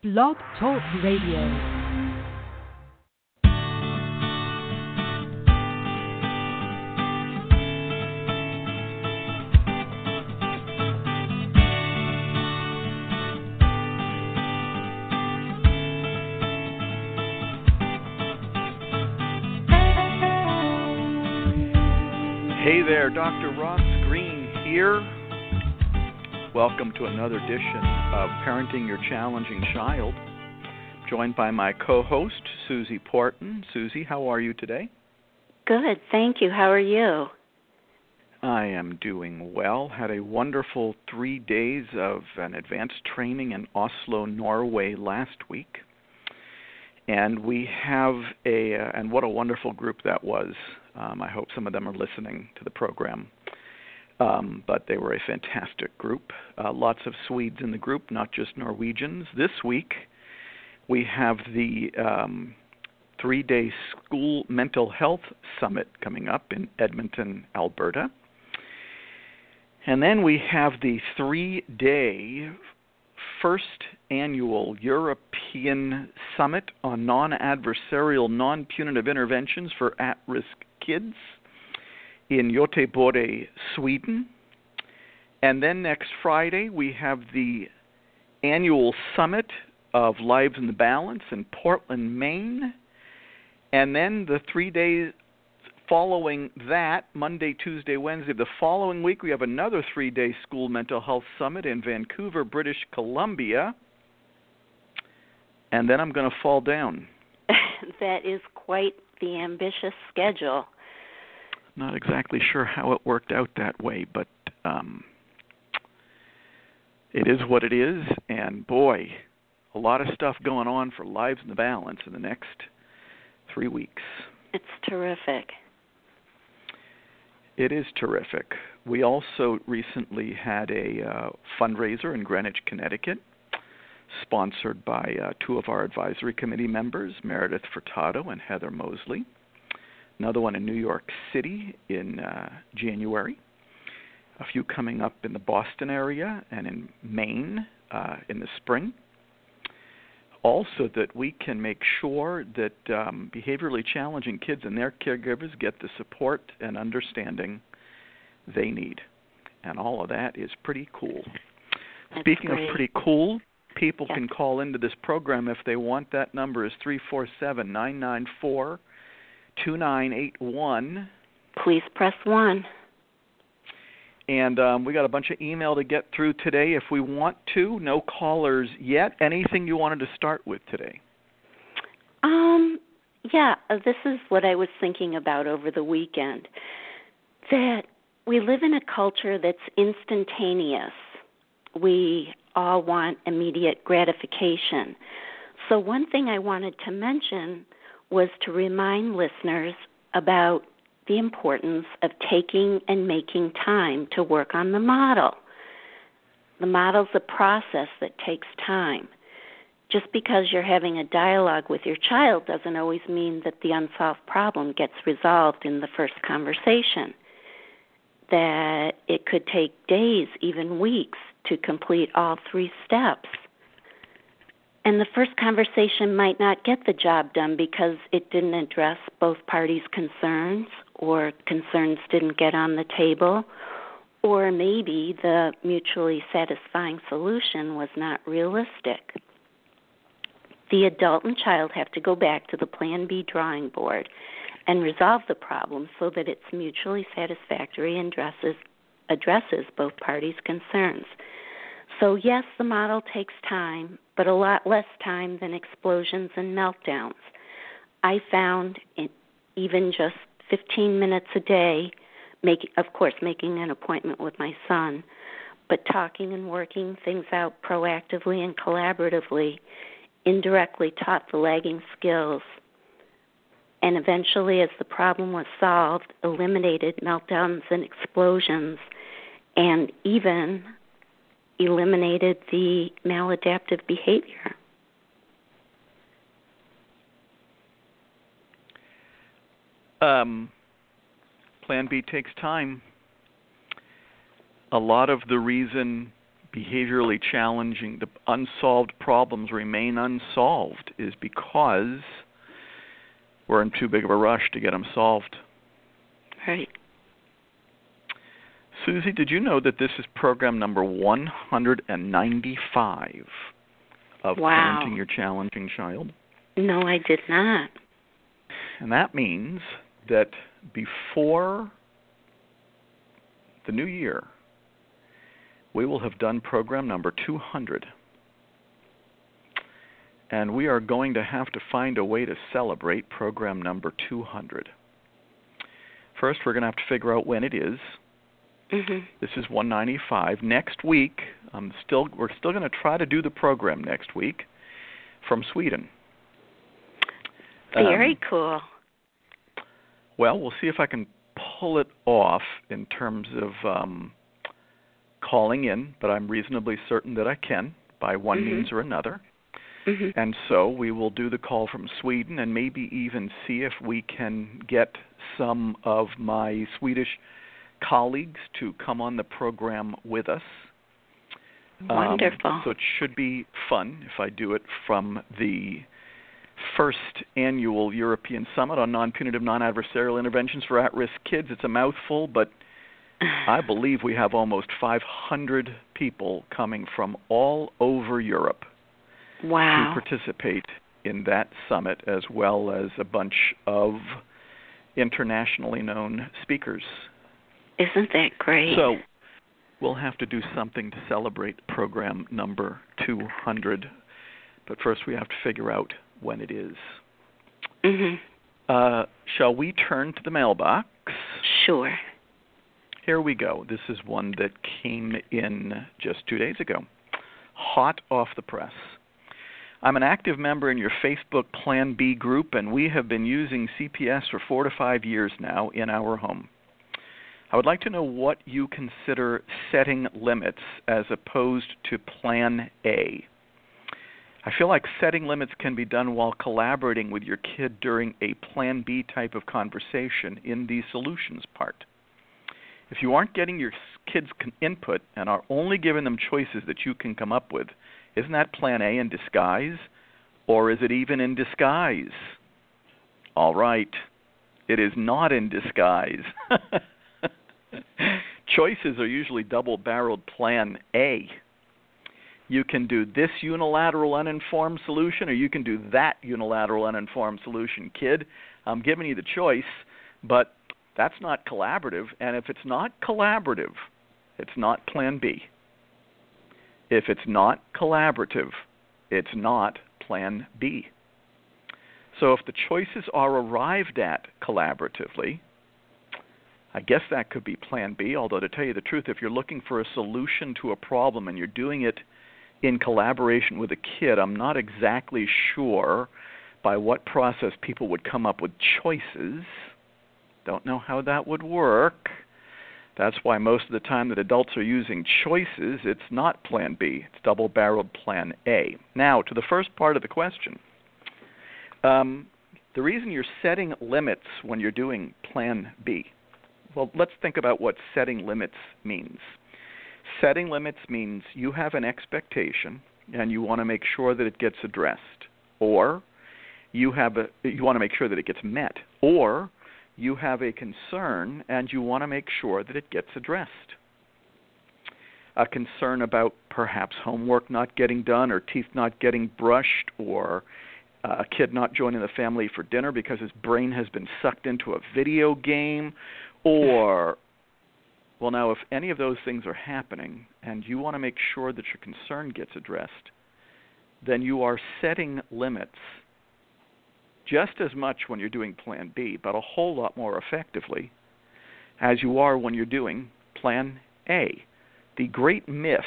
Blog Talk Radio. Hey there, Dr. Ross Greene here. Welcome to another edition of Parenting Your Challenging Child. Joined by my co host, Susie Porton. Susie, how are you today? Good, thank you. How are you? I am doing well. Had a wonderful three days of an advanced training in Oslo, Norway last week. And we have a, uh, and what a wonderful group that was. Um, I hope some of them are listening to the program. Um, but they were a fantastic group. Uh, lots of Swedes in the group, not just Norwegians. This week, we have the um, three day school mental health summit coming up in Edmonton, Alberta. And then we have the three day first annual European Summit on Non Adversarial Non Punitive Interventions for At Risk Kids in Göteborg, Sweden. And then next Friday, we have the annual summit of Lives in the Balance in Portland, Maine. And then the three days following that, Monday, Tuesday, Wednesday, the following week, we have another three day school mental health summit in Vancouver, British Columbia. And then I'm going to fall down. that is quite the ambitious schedule. Not exactly sure how it worked out that way, but um, it is what it is. And boy, a lot of stuff going on for Lives in the Balance in the next three weeks. It's terrific. It is terrific. We also recently had a uh, fundraiser in Greenwich, Connecticut, sponsored by uh, two of our advisory committee members, Meredith Furtado and Heather Mosley another one in New York City in uh, January, a few coming up in the Boston area and in Maine uh, in the spring. Also, that we can make sure that um, behaviorally challenging kids and their caregivers get the support and understanding they need. And all of that is pretty cool. That's Speaking great. of pretty cool, people can call into this program if they want. That number is three four seven nine nine four 2981. Please press 1. And um, we got a bunch of email to get through today if we want to. No callers yet. Anything you wanted to start with today? Um, yeah, uh, this is what I was thinking about over the weekend. That we live in a culture that's instantaneous. We all want immediate gratification. So, one thing I wanted to mention was to remind listeners about the importance of taking and making time to work on the model. The model's a process that takes time. Just because you're having a dialogue with your child doesn't always mean that the unsolved problem gets resolved in the first conversation. That it could take days, even weeks, to complete all three steps. And the first conversation might not get the job done because it didn't address both parties' concerns, or concerns didn't get on the table, or maybe the mutually satisfying solution was not realistic. The adult and child have to go back to the Plan B drawing board and resolve the problem so that it's mutually satisfactory and addresses, addresses both parties' concerns. So, yes, the model takes time, but a lot less time than explosions and meltdowns. I found even just 15 minutes a day, make, of course, making an appointment with my son, but talking and working things out proactively and collaboratively indirectly taught the lagging skills and eventually as the problem was solved eliminated meltdowns and explosions and even eliminated the maladaptive behavior. Um, plan B takes time. A lot of the reason behaviorally challenging, the unsolved problems remain unsolved is because we're in too big of a rush to get them solved. Right. Susie, did you know that this is program number 195 of wow. Parenting Your Challenging Child? No, I did not. And that means that before the new year, we will have done program number 200. And we are going to have to find a way to celebrate program number 200. First, we're going to have to figure out when it is. Mm-hmm. This is 195. Next week, I'm still we're still going to try to do the program next week from Sweden. Very Um, cool. Well, we'll see if I can pull it off in terms of um, calling in, but I'm reasonably certain that I can by one Mhm. means or another. hmm And so we will do the call from Sweden and maybe even see if we can get some of my Swedish colleagues to come on the program with us. Um, Wonderful. so it should be fun if I do it from the first annual European Summit on Non Punitive Non Adversarial Interventions for At Risk Kids. It's a mouthful, but I believe we have almost 500 people coming from all over Europe wow. to participate in that summit, as well as a bunch of internationally known speakers. Isn't that great? So we'll have to do something to celebrate program number 200. But first, we have to figure out when it is. hmm Uh, shall we turn to the mailbox? Sure. Here we go. This is one that came in just two days ago. Hot off the press. I'm an active member in your Facebook Plan B group, and we have been using CPS for four to five years now in our home. I would like to know what you consider setting limits as opposed to Plan A. I feel like setting limits can be done while collaborating with your kid during a Plan B type of conversation in the solutions part. If you aren't getting your kids' input and are only giving them choices that you can come up with, isn't that Plan A in disguise? Or is it even in disguise? All right, it is not in disguise. Choices are usually double barreled Plan A. You can do this unilateral uninformed solution, or you can do that unilateral uninformed solution. Kid, I'm giving you the choice, but that's not collaborative. And if it's not collaborative, it's not Plan B. If it's not collaborative, it's not Plan B. So if the choices are arrived at collaboratively, I guess that could be Plan B. Although, to tell you the truth, if you're looking for a solution to a problem and you're doing it in collaboration with a kid, I'm not exactly sure by what process people would come up with choices. Don't know how that would work. That's why most of the time that adults are using choices, it's not Plan B, it's double barreled Plan A. Now, to the first part of the question. Um, the reason you're setting limits when you're doing Plan B, well, let's think about what setting limits means. Setting limits means you have an expectation and you want to make sure that it gets addressed, or you have a, you want to make sure that it gets met, or you have a concern and you want to make sure that it gets addressed. A concern about perhaps homework not getting done, or teeth not getting brushed, or uh, a kid not joining the family for dinner because his brain has been sucked into a video game, or well, now, if any of those things are happening and you want to make sure that your concern gets addressed, then you are setting limits just as much when you're doing Plan B, but a whole lot more effectively as you are when you're doing Plan A. The great myth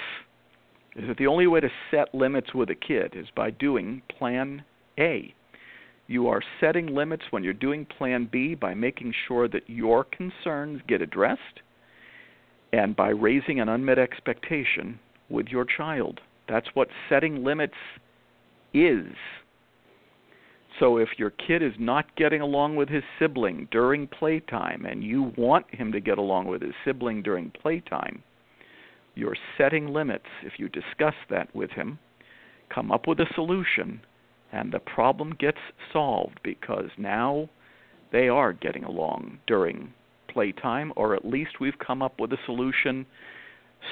is that the only way to set limits with a kid is by doing Plan A. You are setting limits when you're doing Plan B by making sure that your concerns get addressed and by raising an unmet expectation with your child. That's what setting limits is. So if your kid is not getting along with his sibling during playtime and you want him to get along with his sibling during playtime, You're setting limits if you discuss that with him. Come up with a solution, and the problem gets solved because now they are getting along during playtime, or at least we've come up with a solution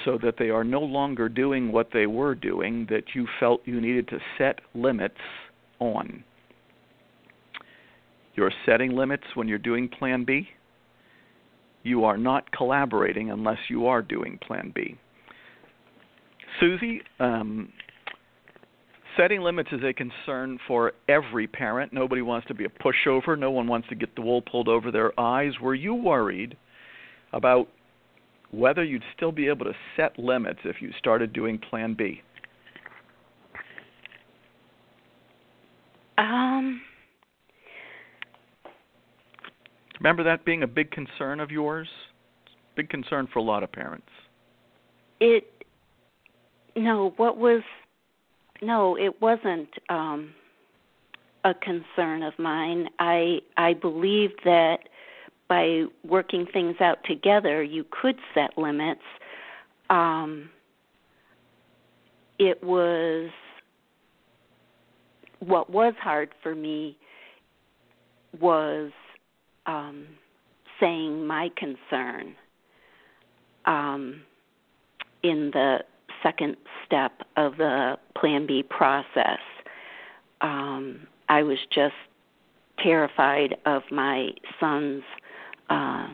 so that they are no longer doing what they were doing that you felt you needed to set limits on. You're setting limits when you're doing Plan B. You are not collaborating unless you are doing Plan B. Susie, um, setting limits is a concern for every parent. Nobody wants to be a pushover. No one wants to get the wool pulled over their eyes. Were you worried about whether you'd still be able to set limits if you started doing Plan B? Um. Remember that being a big concern of yours? Big concern for a lot of parents. It. No, what was. No, it wasn't um, a concern of mine. I I believe that by working things out together, you could set limits. Um, it was what was hard for me was um, saying my concern um, in the second step of the Plan B process. Um, I was just terrified of my son's uh,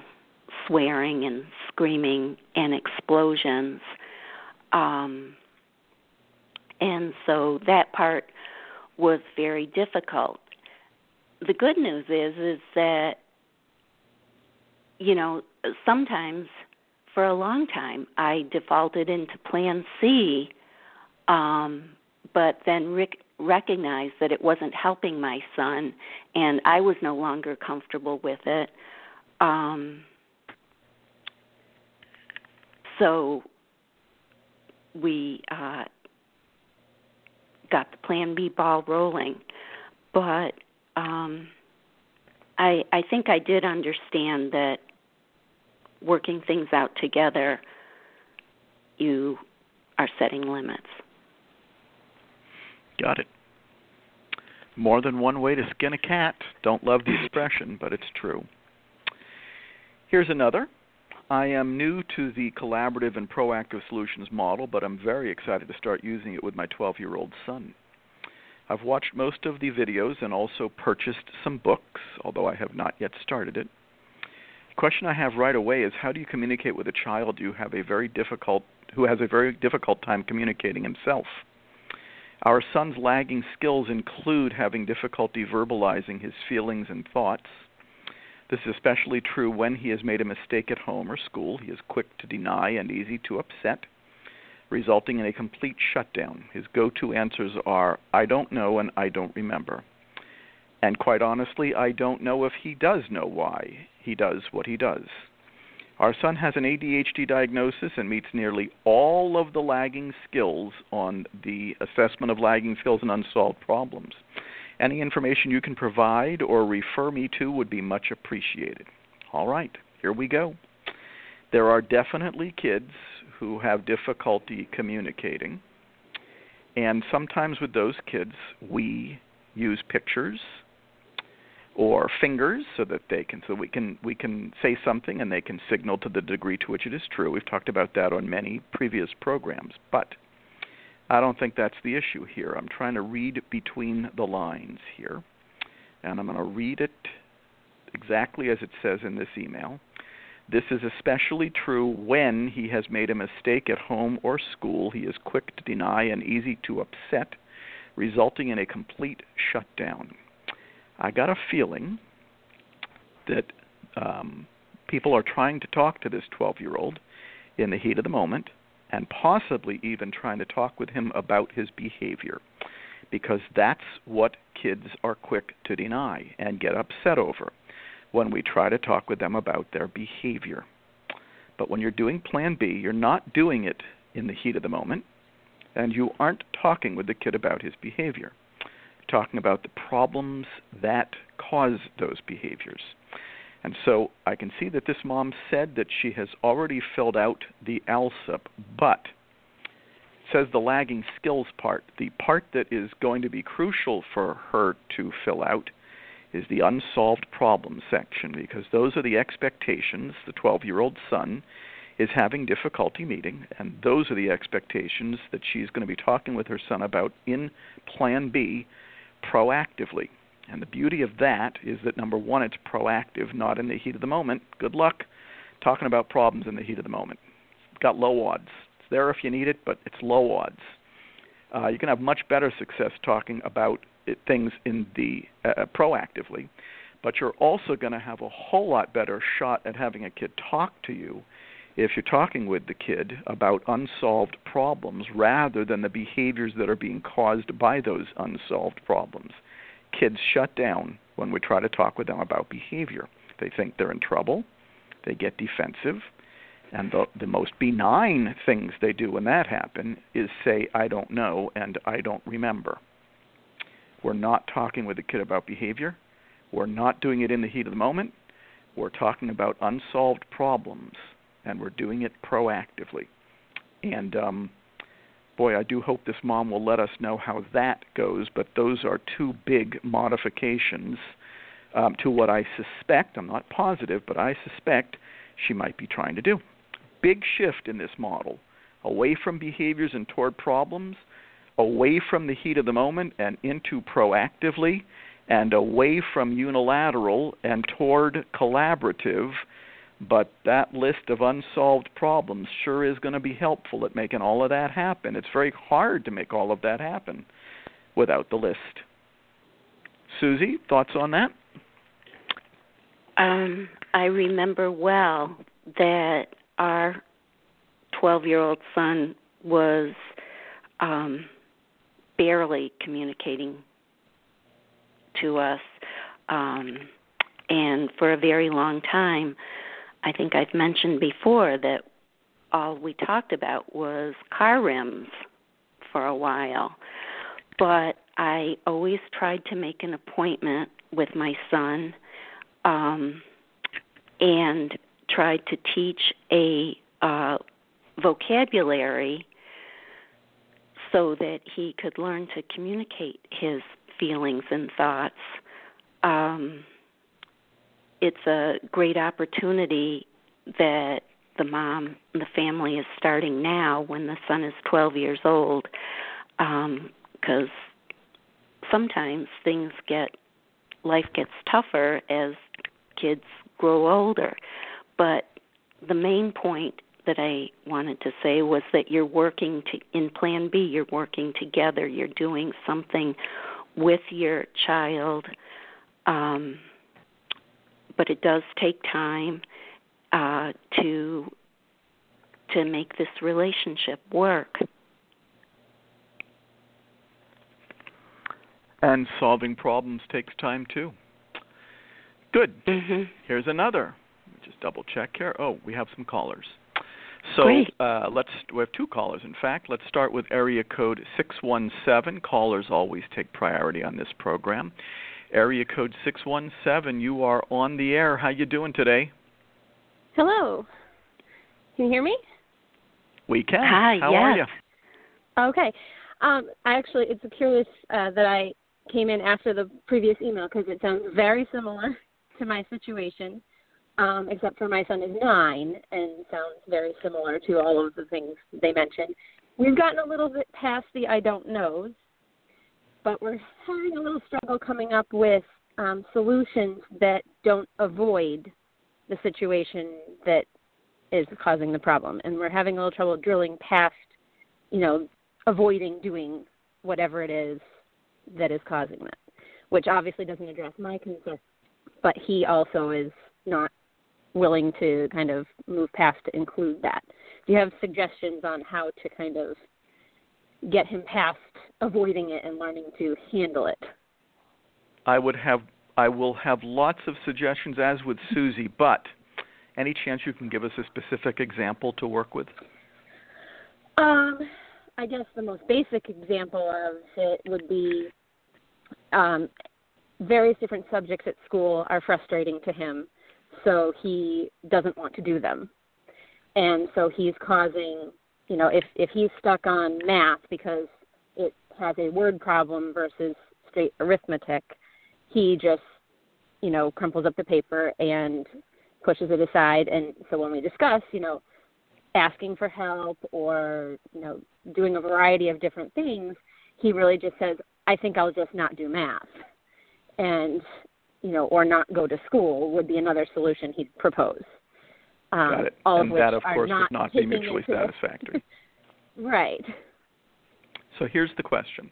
swearing and screaming and explosions. Um, and so that part was very difficult. The good news is is that you know sometimes for a long time I defaulted into Plan C, um, but then Rick recognized that it wasn't helping my son, and I was no longer comfortable with it. Um, so we uh, got the Plan B ball rolling, but um, I I think I did understand that working things out together, you are setting limits. Got it. More than one way to skin a cat. Don't love the expression, but it's true. Here's another. I am new to the collaborative and proactive solutions model, but I'm very excited to start using it with my 12 year old son. I've watched most of the videos and also purchased some books, although I have not yet started it. Question I have right away is how do you communicate with a child have a very difficult who has a very difficult time communicating himself? Our son's lagging skills include having difficulty verbalizing his feelings and thoughts. This is especially true when he has made a mistake at home or school. He is quick to deny and easy to upset, resulting in a complete shutdown. His go to answers are, I don't know and I don't remember. And quite honestly, I don't know if he does know why he does what he does. Our son has an ADHD diagnosis and meets nearly all of the lagging skills on the assessment of lagging skills and unsolved problems. Any information you can provide or refer me to would be much appreciated. All right, here we go. There are definitely kids who have difficulty communicating, and sometimes with those kids, we use pictures or fingers so that they can so we can we can say something and they can signal to the degree to which it is true. We've talked about that on many previous programs, but I don't think that's the issue here. I'm trying to read between the lines here, and I'm going to read it exactly as it says in this email. This is especially true when he has made a mistake at home or school. He is quick to deny and easy to upset, resulting in a complete shutdown. I got a feeling that um, people are trying to talk to this 12 year old in the heat of the moment and possibly even trying to talk with him about his behavior because that's what kids are quick to deny and get upset over when we try to talk with them about their behavior. But when you're doing Plan B, you're not doing it in the heat of the moment, and you aren't talking with the kid about his behavior talking about the problems that cause those behaviors. And so I can see that this mom said that she has already filled out the ALSUP, but says the lagging skills part. The part that is going to be crucial for her to fill out is the unsolved problems section because those are the expectations the 12 year old son is having difficulty meeting, and those are the expectations that she's going to be talking with her son about in Plan B proactively. And the beauty of that is that number one, it's proactive, not in the heat of the moment. Good luck talking about problems in the heat of the moment. It's got low odds. It's there if you need it, but it's low odds. Uh, you can have much better success talking about it, things in the uh, proactively, but you're also going to have a whole lot better shot at having a kid talk to you if you're talking with the kid about unsolved problems rather than the behaviors that are being caused by those unsolved problems kids shut down when we try to talk with them about behavior. They think they're in trouble, they get defensive, and the, the most benign things they do when that happens is say, I don't know and I don't remember. We're not talking with the kid about behavior. We're not doing it in the heat of the moment. We're talking about unsolved problems, and we're doing it proactively. And um, boy, I do hope this mom will let us know how that goes. But those are two big modifications um, to what I suspect, I'm not positive, but I suspect she might be trying to do. Big shift in this model away from behaviors and toward problems, away from the heat of the moment and into proactively, and away from unilateral and toward collaborative but that list of unsolved problems sure is going to be helpful at making all of that happen. It's very hard to make all of that happen without the list. Susie, thoughts on that? Um, I remember well that our 12 year old son was um, barely communicating to us. Um, and for a very long time, I think I've mentioned before that all we talked about was car rims for a while. But I always tried to make an appointment with my son um, and tried to teach a uh, vocabulary so that he could learn to communicate his feelings and thoughts. Um, it's a great opportunity that the mom and the family is starting now when the son is 12 years old um, sometimes things get life gets tougher as kids grow older. But the main point that I wanted to say was that you're working to in plan B you're working together you're doing something with your child um but it does take time uh, to to make this relationship work. And solving problems takes time too. Good. Mm-hmm. Here's another. Just double check here. Oh, we have some callers. So uh, let's. We have two callers. In fact, let's start with area code six one seven. Callers always take priority on this program area code 617. You are on the air. How you doing today? Hello. Can you hear me? We can. Hi, How yes. are you? Okay. Um, I actually, it's curious uh, that I came in after the previous email because it sounds very similar to my situation, um, except for my son is nine and sounds very similar to all of the things they mentioned. We've gotten a little bit past the I don't knows, but we're having a little struggle coming up with um, solutions that don't avoid the situation that is causing the problem. And we're having a little trouble drilling past, you know, avoiding doing whatever it is that is causing that, which obviously doesn't address my concern. But he also is not willing to kind of move past to include that. Do you have suggestions on how to kind of get him past avoiding it and learning to handle it. I would have I will have lots of suggestions as with Susie, but any chance you can give us a specific example to work with? Um, I guess the most basic example of it would be um, various different subjects at school are frustrating to him. so he doesn't want to do them. And so he's causing, you know, if if he's stuck on math because it has a word problem versus straight arithmetic, he just, you know, crumples up the paper and pushes it aside. And so when we discuss, you know, asking for help or, you know, doing a variety of different things, he really just says, I think I'll just not do math. And, you know, or not go to school would be another solution he'd propose. Um, Got it. All and of that, of course, not would not be mutually satisfactory. Right. So here's the question.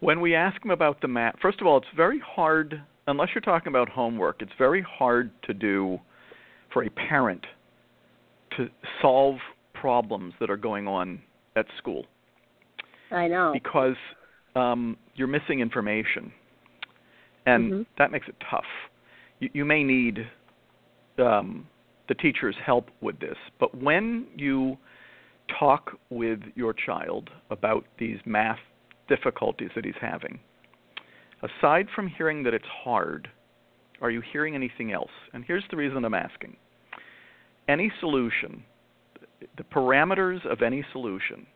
When we ask them about the math, first of all, it's very hard, unless you're talking about homework, it's very hard to do for a parent to solve problems that are going on at school I know. because um, you're missing information, and Mhm. that makes it tough. You, you may need um, the teacher's help with this, but when you talk with your child about these math difficulties that he's having, aside from hearing that it's hard, are you hearing anything else? And here's the reason I'm asking. Any solution, the parameters of any solution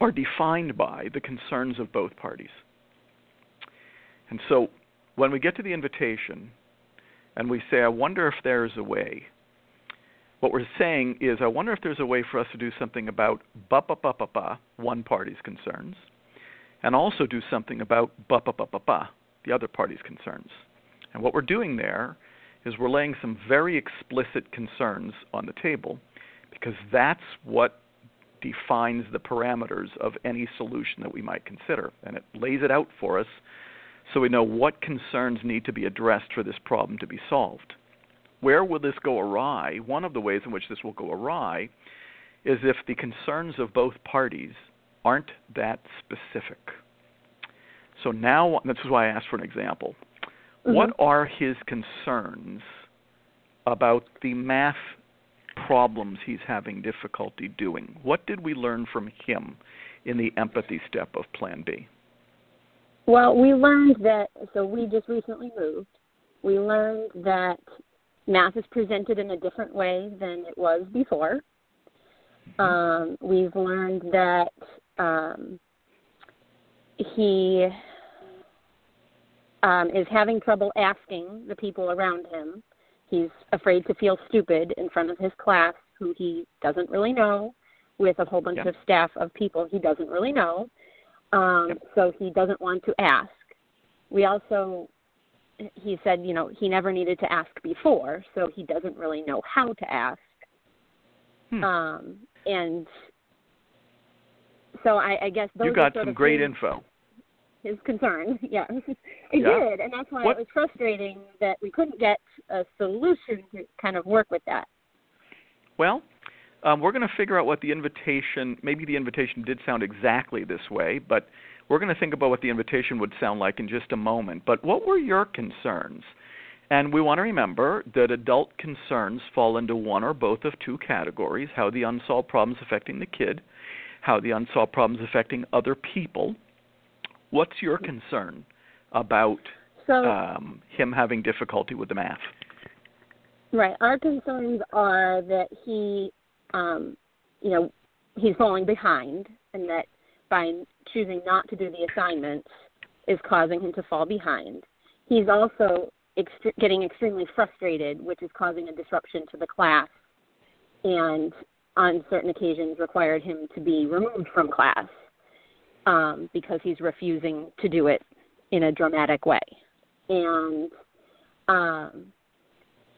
are defined by the concerns of both parties. And so when we get to the invitation and we say, I wonder if there's a way, what we're saying is, I wonder if there's a way for us to do something about ba ba ba ba ba, one party's concerns, and also do something about ba ba ba ba ba, the other party's concerns. And what we're doing there is we're laying some very explicit concerns on the table because that's what defines the parameters of any solution that we might consider. And it lays it out for us so we know what concerns need to be addressed for this problem to be solved. Where will this go awry? One of the ways in which this will go awry is if the concerns of both parties aren't that specific. So now, this is why I asked for an example. Mm-hmm. What are his concerns about the math problems he's having difficulty doing? What did we learn from him in the empathy step of Plan B? Well, we learned that, so we just recently moved. We learned that math is presented in a different way than it was before. Um, we've learned that um, he um, is having trouble asking the people around him. He's afraid to feel stupid in front of his class, who he doesn't really know, with a whole bunch Yep. of staff of people he doesn't really know. Um, Yep. So he doesn't want to ask. We also, he said, you know, he never needed to ask before, so he doesn't really know how to ask. Hmm. Um, and so I, I guess those you got some great his, info. his concern. Yeah, I Yeah. did, and that's why What- it was frustrating that we couldn't get a solution to kind of work with that. Well, um, we're going to figure out what the invitation, maybe the invitation did sound exactly this way, but we're going to think about what the invitation would sound like in just a moment. But what were your concerns? And we want to remember that adult concerns fall into one or both of two categories how the unsolved problems affecting the kid, how the unsolved problems affecting other people. What's your concern about So um, him having difficulty with the math? Right. Our concerns are that he, um, you know, he's falling behind, and that by choosing not to do the assignments is causing him to fall behind. He's also ext- getting extremely frustrated, which is causing a disruption to the class, and on certain occasions required him to be removed from class um, because he's refusing to do it in a dramatic way. And um,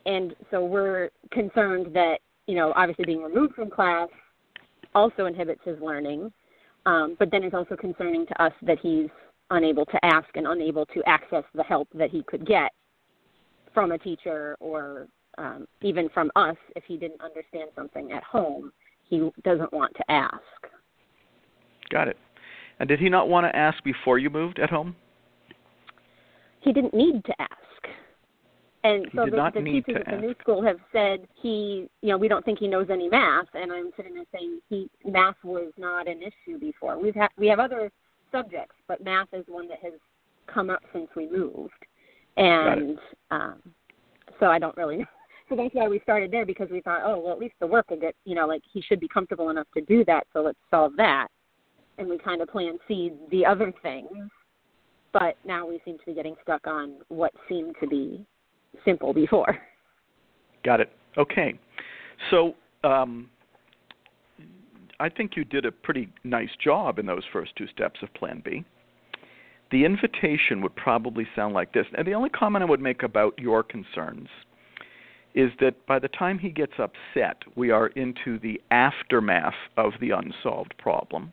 and so we're concerned that you know obviously being removed from class also inhibits his learning um, but then it's also concerning to us that he's unable to ask and unable to access the help that he could get from a teacher or um, even from us if he didn't understand something at home he doesn't want to ask Got it. And did he not want to ask before you moved at home? he didn't need to ask. And He so the, the teachers at the new school have said he, you know, we don't think he knows any math. And I'm sitting there saying he math was not an issue before. We've had we have other subjects, but math is one that has come up since we moved. And um, so I don't really know. So that's why we started there because we thought, oh, well, at least the work will get, you know, like he should be comfortable enough to do that. So let's solve that. And we kind of plan C, the other things. But now we seem to be getting stuck on what seemed to be simple before. Got it. Okay. So um, I think you did a pretty nice job in those first two steps of Plan B. The invitation would probably sound like this. And the only comment I would make about your concerns is that by the time he gets upset, we are into the aftermath of the unsolved problem.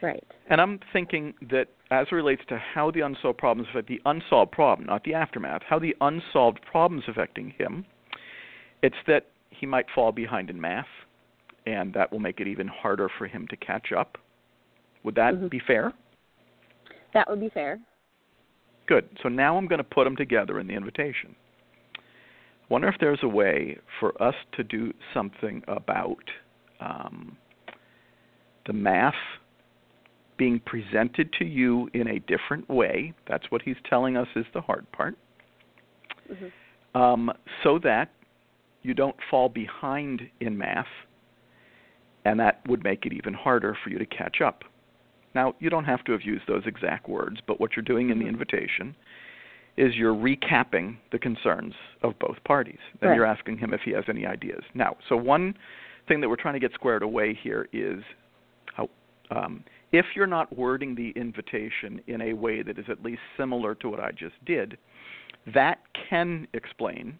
Right. And I'm thinking that as it relates to how the unsolved problems affect the unsolved problem, not the aftermath, how the unsolved problems affecting him, it's that he might fall behind in math, and that will make it even harder for him to catch up. Would that Mhm. be fair? That would be fair. Good. So now I'm going to put them together in the invitation. Wonder if there's a way for us to do something about um, the math being presented to you in a different way. That's what he's telling us is the hard part. Mhm. Um, so that you don't fall behind in math, and that would make it even harder for you to catch up. Now, you don't have to have used those exact words, but what you're doing in the Mhm. invitation is you're recapping the concerns of both parties. Then Right. you're asking him if he has any ideas. Now, so one thing that we're trying to get squared away here is how, um, if you're not wording the invitation in a way that is at least similar to what I just did, that can explain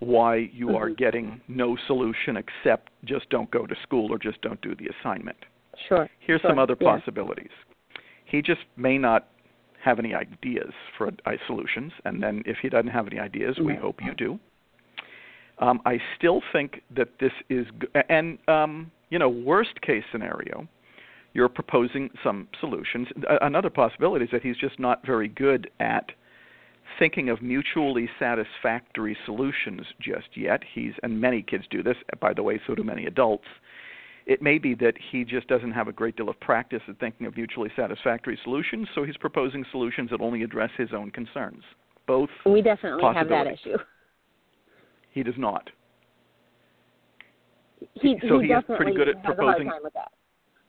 why you are Mhm. getting no solution except just don't go to school or just don't do the assignment. Sure. Here's Sure, some other yeah. possibilities. He just may not have any ideas for solutions, and then if he doesn't have any ideas, we Right. hope you do. Um, I still think that this is, and um, you know, worst case scenario, you're proposing some solutions. Another possibility is that he's just not very good at thinking of mutually satisfactory solutions just yet. He's, and many kids do this, by the way, so do many adults it may be that he just doesn't have a great deal of practice at thinking of mutually satisfactory solutions, so he's proposing solutions that only address his own concerns. Both We definitely have that issue. he does not. He, So he he is pretty good at proposing- a hard time with that.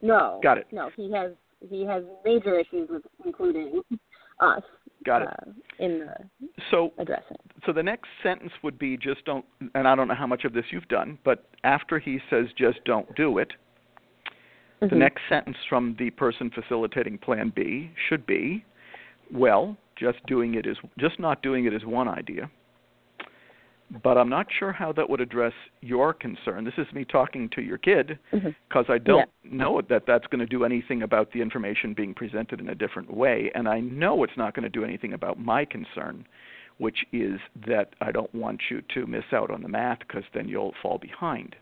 No. Got it. No, he has he has major issues with including us Got it. uh, in the So addressing. so the next sentence would be just don't and I don't know how much of this you've done, but after he says just don't do it, the Mhm. next sentence from the person facilitating plan B should be, well, just doing it is just not doing it is one idea. But I'm not sure how that would address your concern. This is me talking to your kid because I don't know that that's going to do anything about the information being presented in a different way, and I know it's not going to do anything about my concern, which is that I don't want you to miss out on the math because then you'll fall behind.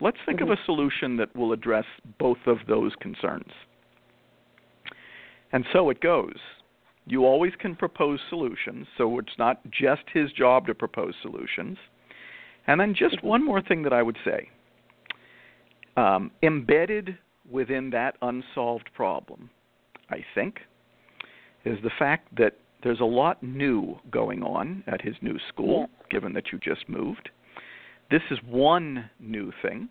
Let's think Mhm. of a solution that will address both of those concerns. And so it goes. You always can propose solutions, so it's not just his job to propose solutions. And then just one more thing that I would say. Um, embedded within that unsolved problem, I think, is the fact that there's a lot new going on at his new school, Yes. given that you just moved. This is one new thing.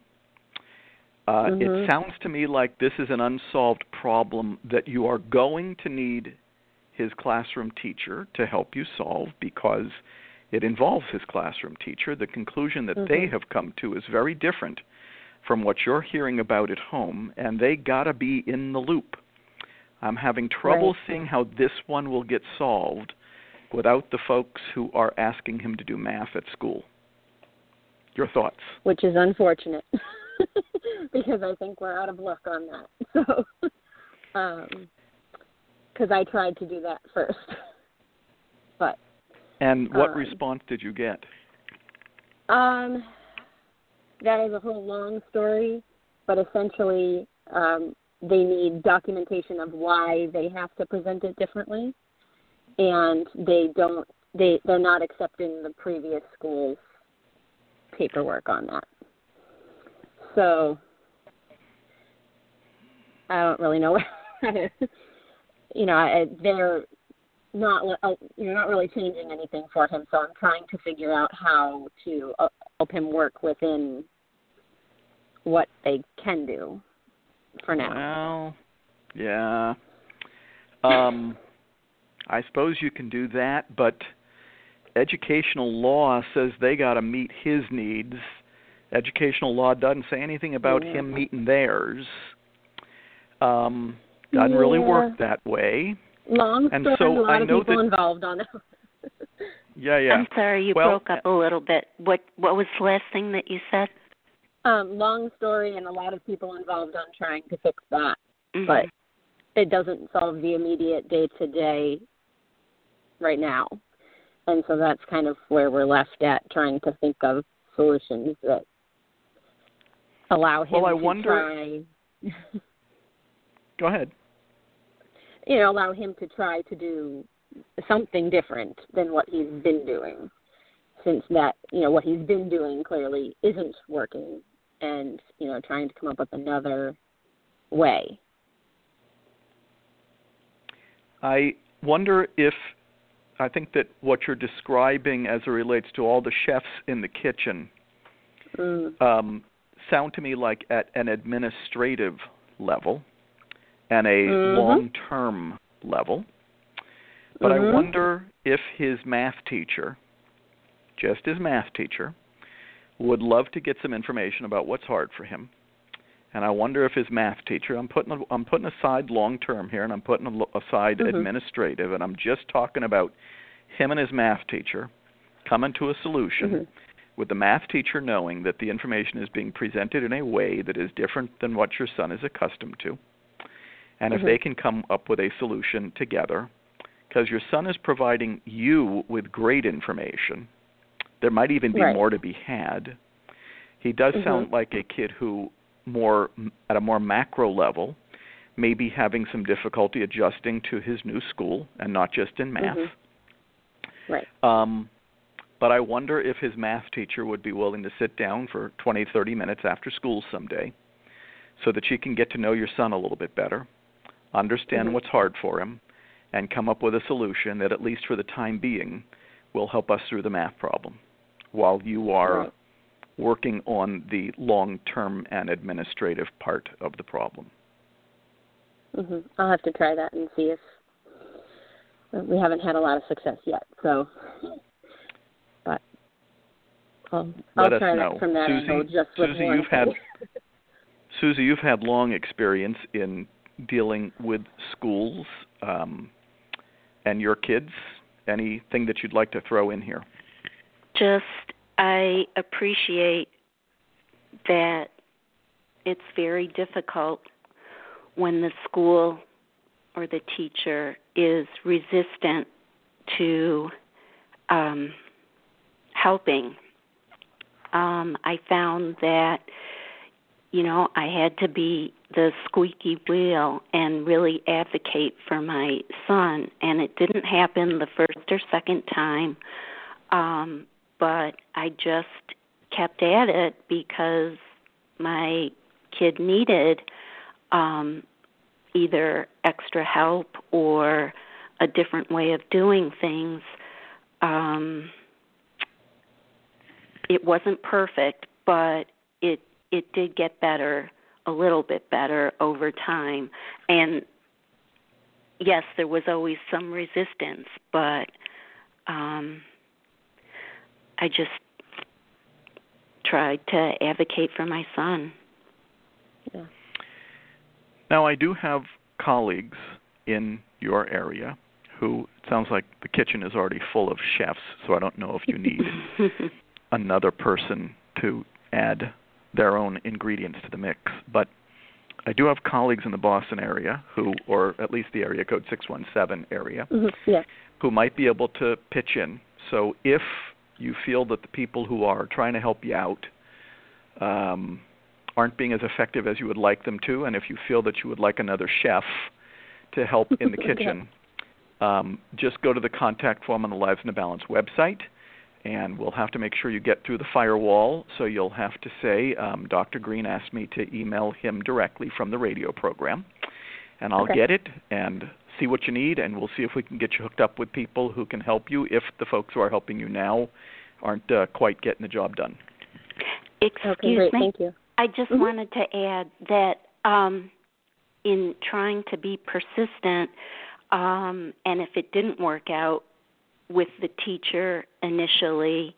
Uh, It Mhm. sounds to me like this is an unsolved problem that you are going to need his classroom teacher to help you solve because it involves his classroom teacher. The conclusion that they Mhm. have come to is very different from what you're hearing about at home, and they got to be in the loop. I'm having trouble Right. seeing how this one will get solved without the folks who are asking him to do math at school. Your thoughts? which is unfortunate because I think we're out of luck on that. So, um, because I tried to do that first, but And what Um, response did you get? um, that is a whole long story. But essentially, um, they need documentation of why they have to present it differently, and they don't. They they're not accepting the previous school's paperwork on that. So I don't really know to, you know, I, they're not uh, you're not really changing anything for him. So I'm trying to figure out how to uh, help him work within what they can do for now. Well, yeah. Um, I suppose you can do that, but educational law says they got to meet his needs. Educational law doesn't say anything about yeah. him meeting theirs. Um, doesn't yeah. really work that way. Long and story, so a lot I of know people that, involved on it. yeah, yeah. I'm sorry, you well, broke up a little bit. What what was the last thing that you said? Um, long story, and a lot of people involved on trying to fix that, Mm-hmm. but it doesn't solve the immediate day to day right now. And so that's kind of where we're left at trying to think of solutions that allow him Well, I to wonder- try Go ahead. You know, allow him to try to do something different than what he's been doing. Since that, you know, what he's been doing clearly isn't working and, you know, trying to come up with another way. I wonder if I think that what you're describing as it relates to all the chefs in the kitchen Mm. um, sound to me like at an administrative level and a Mhm. long-term level. But I Mhm. wonder if his math teacher, just his math teacher, would love to get some information about what's hard for him. And I wonder if his math teacher, I'm putting I'm putting aside long term here, and I'm putting aside Mhm. administrative, and I'm just talking about him and his math teacher coming to a solution Mhm. with the math teacher knowing that the information is being presented in a way that is different than what your son is accustomed to. And if Mhm. they can come up with a solution together, because your son is providing you with great information, there might even be Right. more to be had. He does Mhm. sound like a kid who, more at a more macro level, may be having some difficulty adjusting to his new school and not just in math. Mhm. Right. Um, but I wonder if his math teacher would be willing to sit down for 20, 30 minutes after school someday so that she can get to know your son a little bit better, understand Mhm. what's hard for him, and come up with a solution that, at least for the time being, will help us through the math problem while you are Right. working on the long term and administrative part of the problem. Mhm. I'll have to try that and see if we haven't had a lot of success yet. So, but I'll, Let I'll us try know. that from that Susie- angle. Just Susie, you've had- Susie, you've had long experience in dealing with schools um, and your kids. Anything that you'd like to throw in here? Just I appreciate that it's very difficult when the school or the teacher is resistant to um, helping. Um, I found that you know I had to be the squeaky wheel and really advocate for my son, and it didn't happen the first or second time. Um, but I just kept at it because my kid needed um, either extra help or a different way of doing things. Um, it wasn't perfect, but it it did get better, a little bit better over time. And yes, there was always some resistance, but um, I just tried to advocate for my son. Yeah. Now, I do have colleagues in your area who it sounds like the kitchen is already full of chefs, so I don't know if you need another person to add their own ingredients to the mix. But I do have colleagues in the Boston area who, or at least the area code 617 area, Mhm. Yeah. who might be able to pitch in. So if you feel that the people who are trying to help you out um, aren't being as effective as you would like them to, and if you feel that you would like another chef to help in the Yeah. kitchen, um, just go to the contact form on the Lives in the Balance website, and we'll have to make sure you get through the firewall. So you'll have to say, um, Dr. Greene asked me to email him directly from the radio program, and I'll Okay. get it and see what you need, and we'll see if we can get you hooked up with people who can help you if the folks who are helping you now aren't uh, quite getting the job done. Excuse okay, great. me. Thank you. I just Mhm. wanted to add that um, in trying to be persistent, um, and if it didn't work out with the teacher initially,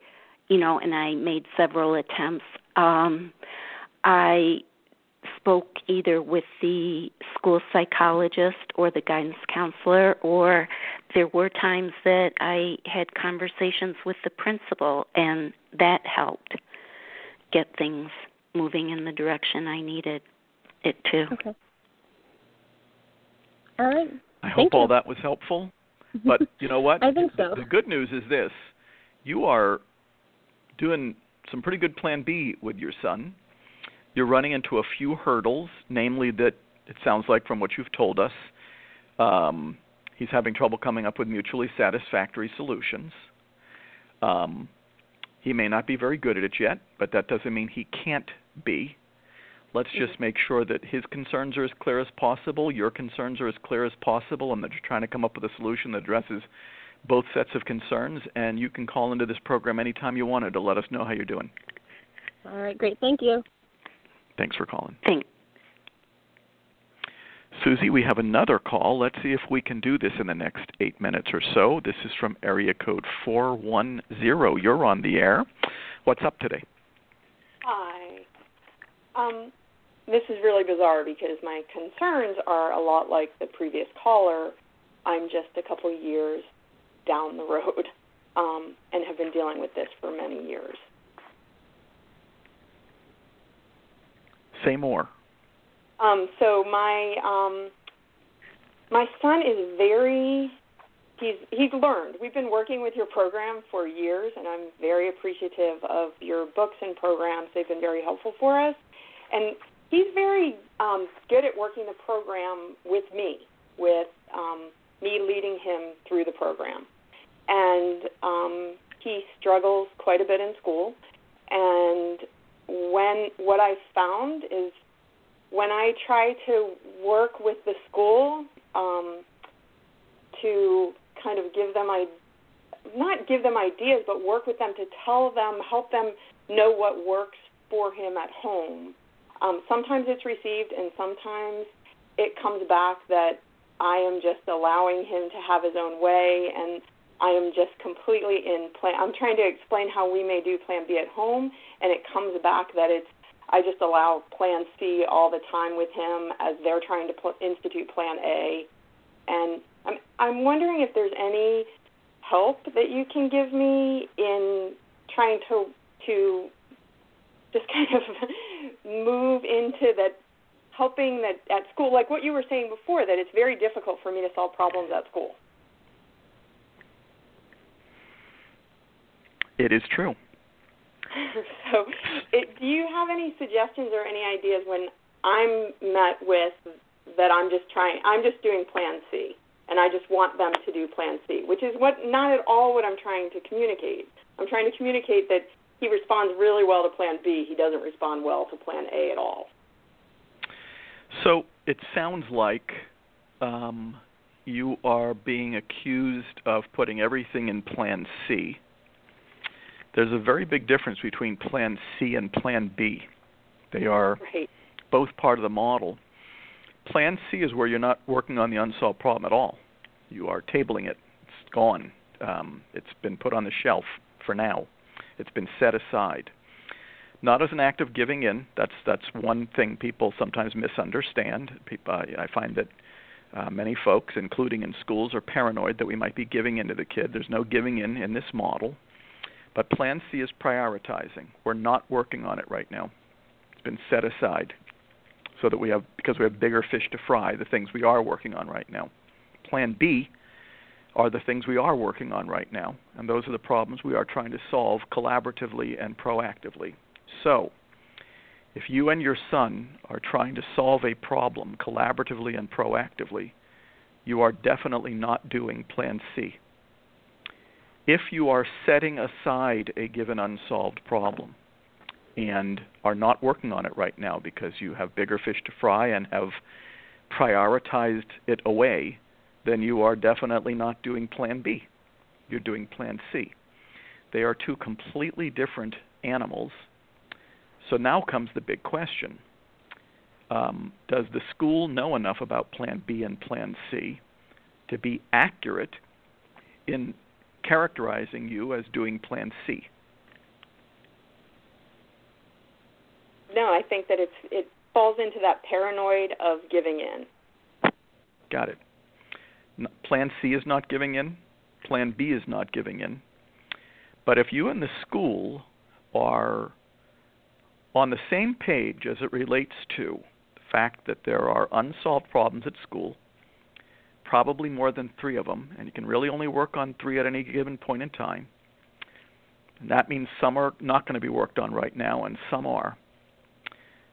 you know, and I made several attempts, um, I spoke either with the school psychologist or the guidance counselor, or there were times that I had conversations with the principal, and that helped get things moving in the direction I needed it to. Okay. All right. I hope Thank all that was helpful. But you know what? I think The- so. The good news is this: you are doing some pretty good Plan B with your son. You're running into a few hurdles, namely that it sounds like from what you've told us, um, he's having trouble coming up with mutually satisfactory solutions. Um, he may not be very good at it yet, but that doesn't mean he can't be. Let's just mm-hmm. make sure that his concerns are as clear as possible, your concerns are as clear as possible, and that you're trying to come up with a solution that addresses both sets of concerns. And you can call into this program anytime you wanted to let us know how you're doing. All right, great. Thank you. Thanks for calling. Thanks. Susie, we have another call. Let's see if we can do this in the next eight minutes or so. This is from area code 410. You're on the air. What's up today? Hi. Um, this is really bizarre because my concerns are a lot like the previous caller. I'm just a couple years down the road um, and have been dealing with this for many years. Say more. Um, so my um, my son is very he's he's learned. We've been working with your program for years, and I'm very appreciative of your books and programs. They've been very helpful for us, and he's very um, good at working the program with me, with um, me leading him through the program, and um, he struggles quite a bit in school, and when what I found is when I try to work with the school um, to kind of give them I not give them ideas, but work with them to tell them, help them know what works for him at home. Um, sometimes it's received, and sometimes it comes back that I am just allowing him to have his own way, and I am just completely in plan. I'm trying to explain how we may do Plan B at home, and it comes back that it's I just allow Plan C all the time with him as they're trying to pl- institute Plan A, and I'm I'm wondering if there's any help that you can give me in trying to to just kind of move into that helping that at school like what you were saying before that it's very difficult for me to solve problems at school. It is true. so, it, do you have any suggestions or any ideas when I'm met with that I'm just trying, I'm just doing Plan C, and I just want them to do Plan C, which is what not at all what I'm trying to communicate. I'm trying to communicate that he responds really well to Plan B. He doesn't respond well to Plan A at all. So it sounds like um, you are being accused of putting everything in Plan C. There's a very big difference between Plan C and Plan B. They are Right. both part of the model. Plan C is where you're not working on the unsolved problem at all. You are tabling it. It's gone. Um, it's been put on the shelf for now. It's been set aside. Not as an act of giving in. That's that's one thing people sometimes misunderstand. People, I, I find that uh, many folks, including in schools, are paranoid that we might be giving in to the kid. There's no giving in in this model. But Plan C is prioritizing. We're not working on it right now. It's been set aside so that we have because we have bigger fish to fry, the things we are working on right now. Plan B are the things we are working on right now, and those are the problems we are trying to solve collaboratively and proactively. So, if you and your son are trying to solve a problem collaboratively and proactively, you are definitely not doing Plan C. If you are setting aside a given unsolved problem and are not working on it right now because you have bigger fish to fry and have prioritized it away, then you are definitely not doing plan B. You're doing plan C. They are two completely different animals. So now comes the big question um, Does the school know enough about plan B and plan C to be accurate in characterizing you as doing plan C? No, I think that it's it falls into that paranoid of giving in. Got it. Plan C is not giving in. Plan B is not giving in. But if you and the school are on the same page as it relates to the fact that there are unsolved problems at school, probably more than three of them, and you can really only work on three at any given point in time. And that means some are not going to be worked on right now, and some are.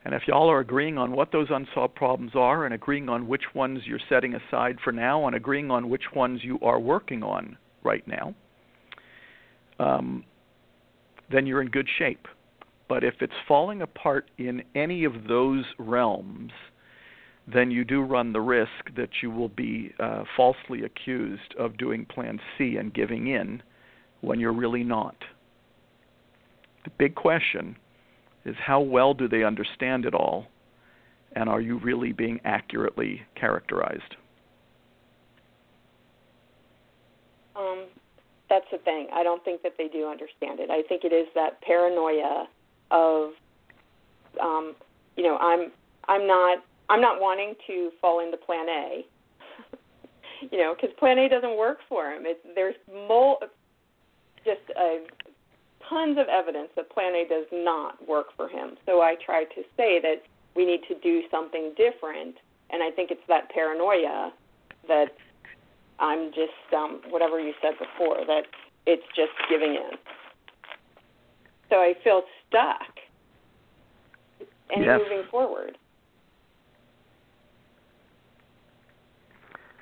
And if y'all are agreeing on what those unsolved problems are and agreeing on which ones you're setting aside for now and agreeing on which ones you are working on right now, um, then you're in good shape. But if it's falling apart in any of those realms, then you do run the risk that you will be uh, falsely accused of doing Plan C and giving in when you're really not. The big question is how well do they understand it all, and are you really being accurately characterized? Um, that's the thing. I don't think that they do understand it. I think it is that paranoia of, um, you know, I'm I'm not I'm not wanting to fall into Plan A. you know, because Plan A doesn't work for him. It's there's mul- just a tons of evidence that Plan A does not work for him. So I try to say that we need to do something different, and I think it's that paranoia that I'm just um, whatever you said before that it's just giving in. So I feel stuck and yes. moving forward.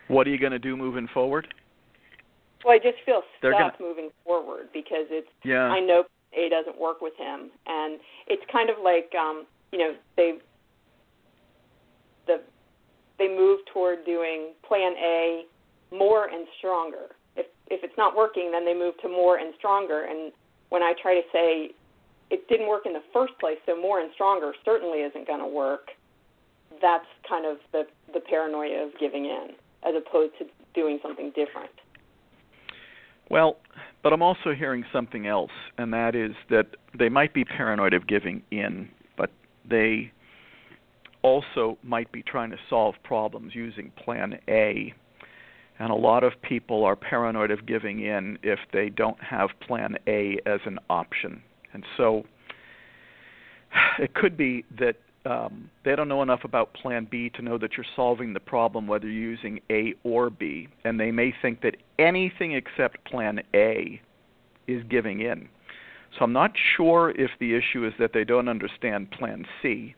What are you going to do moving forward? Well, I just feel stuck gonna- moving forward because it's Yeah. I know A doesn't work with him, and it's kind of like um, you know they the they move toward doing Plan A more and stronger. If if it's not working, then they move to more and stronger. And when I try to say it didn't work in the first place, so more and stronger certainly isn't going to work. That's kind of the the paranoia of giving in, as opposed to doing something different. Well, but I'm also hearing something else, and that is that they might be paranoid of giving in, but they also might be trying to solve problems using Plan A. And a lot of people are paranoid of giving in if they don't have Plan A as an option. And so it could be that um, they don't know enough about Plan B to know that you're solving the problem whether you're using A or B, and they may think that anything except Plan A is giving in. So I'm not sure if the issue is that they don't understand Plan C.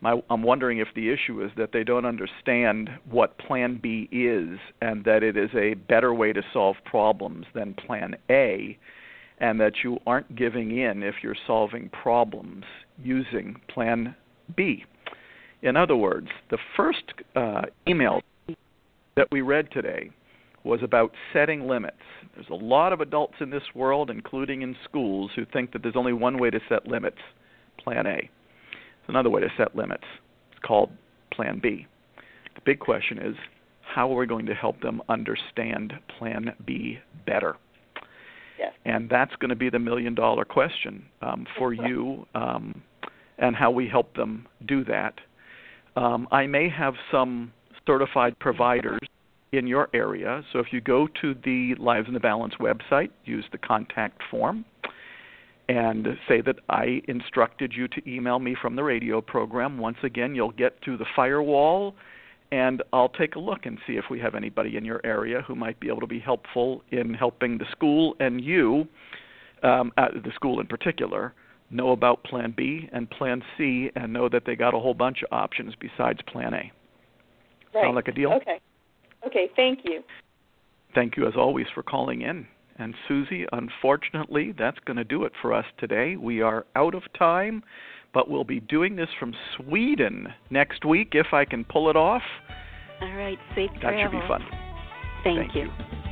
My, I'm wondering if the issue is that they don't understand what Plan B is and that it is a better way to solve problems than Plan A, and that you aren't giving in if you're solving problems using Plan B. In other words, the first uh, email that we read today was about setting limits. There's a lot of adults in this world, including in schools, who think that there's only one way to set limits Plan A. There's another way to set limits. It's called Plan B. The big question is how are we going to help them understand Plan B better? Yes. And that's going to be the million dollar question um, for you um, and how we help them do that. Um, I may have some certified providers in your area. So if you go to the Lives in the Balance website, use the contact form, and say that I instructed you to email me from the radio program. Once again, you'll get through the firewall, and I'll take a look and see if we have anybody in your area who might be able to be helpful in helping the school and you, um, uh, the school in particular, know about Plan B and Plan C and know that they got a whole bunch of options besides Plan A. Right. Sound like a deal? Okay. Okay. Thank you. Thank you, as always, for calling in. And Susie, unfortunately, that's going to do it for us today. We are out of time, but we'll be doing this from Sweden next week if I can pull it off. All right, safe That should be fun. Thank, Thank you. you.